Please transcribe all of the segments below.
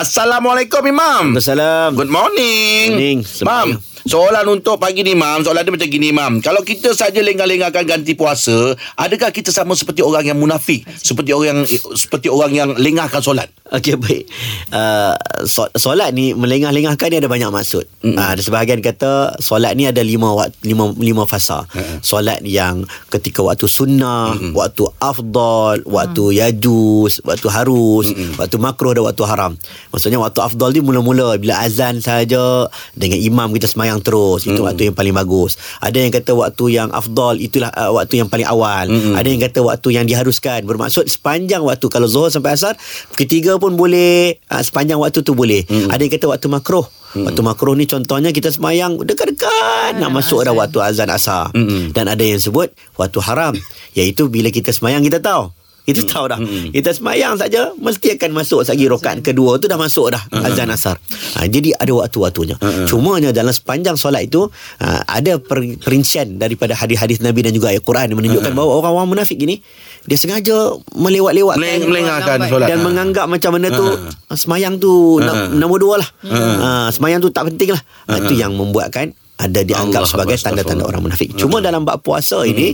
Assalamualaikum Imam. Waalaikumsalam. Good morning. Morning. Mam, soalan untuk pagi ni Mam, soalan dia macam gini Mam. Kalau kita saja lengah-lengahkan ganti puasa, adakah kita sama seperti orang yang munafik? Seperti orang yang seperti orang yang lengahkan solat? Okey baik. Uh, so, solat ni melengah-lengahkan ni ada banyak maksud. Mm-hmm. Uh, ada sebahagian kata solat ni ada lima waktu, lima lima fasa. Mm-hmm. Solat yang ketika waktu sunnah, mm-hmm. waktu afdal, waktu mm. yajus, waktu harus, mm-hmm. waktu makruh dan waktu haram. Maksudnya waktu afdal ni mula-mula bila azan saja dengan imam kita semayang terus. Itu mm-hmm. waktu yang paling bagus. Ada yang kata waktu yang afdal itulah uh, waktu yang paling awal. Mm-hmm. Ada yang kata waktu yang diharuskan. Bermaksud sepanjang waktu kalau zuhur sampai asar ketiga pun boleh uh, sepanjang waktu tu boleh. Hmm. Ada yang kata waktu makruh. Hmm. Waktu makruh ni contohnya kita semayang dekat-dekat nak masuk dah waktu azan asar. Hmm. Dan ada yang sebut waktu haram iaitu bila kita semayang kita tahu kita tahu dah. Hmm. Kita semayang saja mesti akan masuk sagi rokat kedua tu dah masuk dah uh-huh. azan asar. Ha, jadi ada waktu-waktunya. Uh-huh. Cumanya dalam sepanjang solat itu uh, ada per- perincian daripada hadis-hadis Nabi dan juga ayat Quran yang menunjukkan uh-huh. bahawa orang-orang munafik ini dia sengaja melewat-lewat Meleng- melengahkan solat dan uh-huh. menganggap macam mana tu uh-huh. semayang tu uh-huh. nombor dua lah. Uh-huh. Uh, semayang tu tak penting lah. Uh-huh. Itu yang membuatkan ada dianggap Allah sebagai tanda-tanda orang munafik. Cuma dalam bab puasa hmm. ini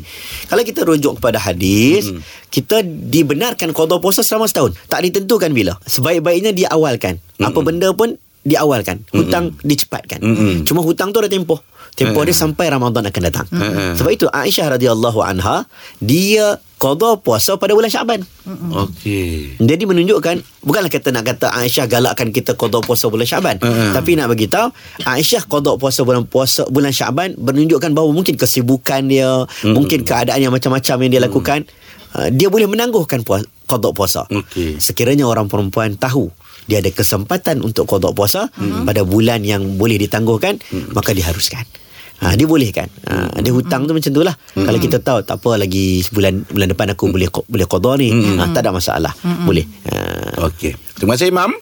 kalau kita rujuk kepada hadis, hmm. kita dibenarkan qada puasa selama setahun. Tak ditentukan bila. Sebaik-baiknya diawalkan. Hmm. Apa benda pun diawalkan. Hutang hmm. dicepatkan. Hmm. Cuma hutang tu ada tempoh. Tempoh hmm. dia sampai Ramadan akan datang. Hmm. Sebab itu Aisyah radhiyallahu anha dia qada puasa pada bulan Syaban. Okey. Jadi menunjukkan bukanlah kita nak kata Aisyah galakkan kita qada puasa bulan Syaban, uh-huh. tapi nak bagi tahu Aisyah qada puasa bulan puasa bulan Syaban menunjukkan bahawa mungkin kesibukan dia, uh-huh. mungkin keadaan yang macam-macam yang dia lakukan, uh-huh. dia boleh menangguhkan puasa qada puasa. Okey. Sekiranya orang perempuan tahu dia ada kesempatan untuk qada puasa uh-huh. pada bulan yang boleh ditangguhkan, uh-huh. maka diharuskan. Ha, dia boleh kan ha, Dia hutang tu macam tu lah hmm. Kalau kita tahu Tak apa lagi Bulan bulan depan aku hmm. boleh Boleh qadar ni hmm. ha, Tak ada masalah hmm. Boleh ha. Okey Terima kasih Imam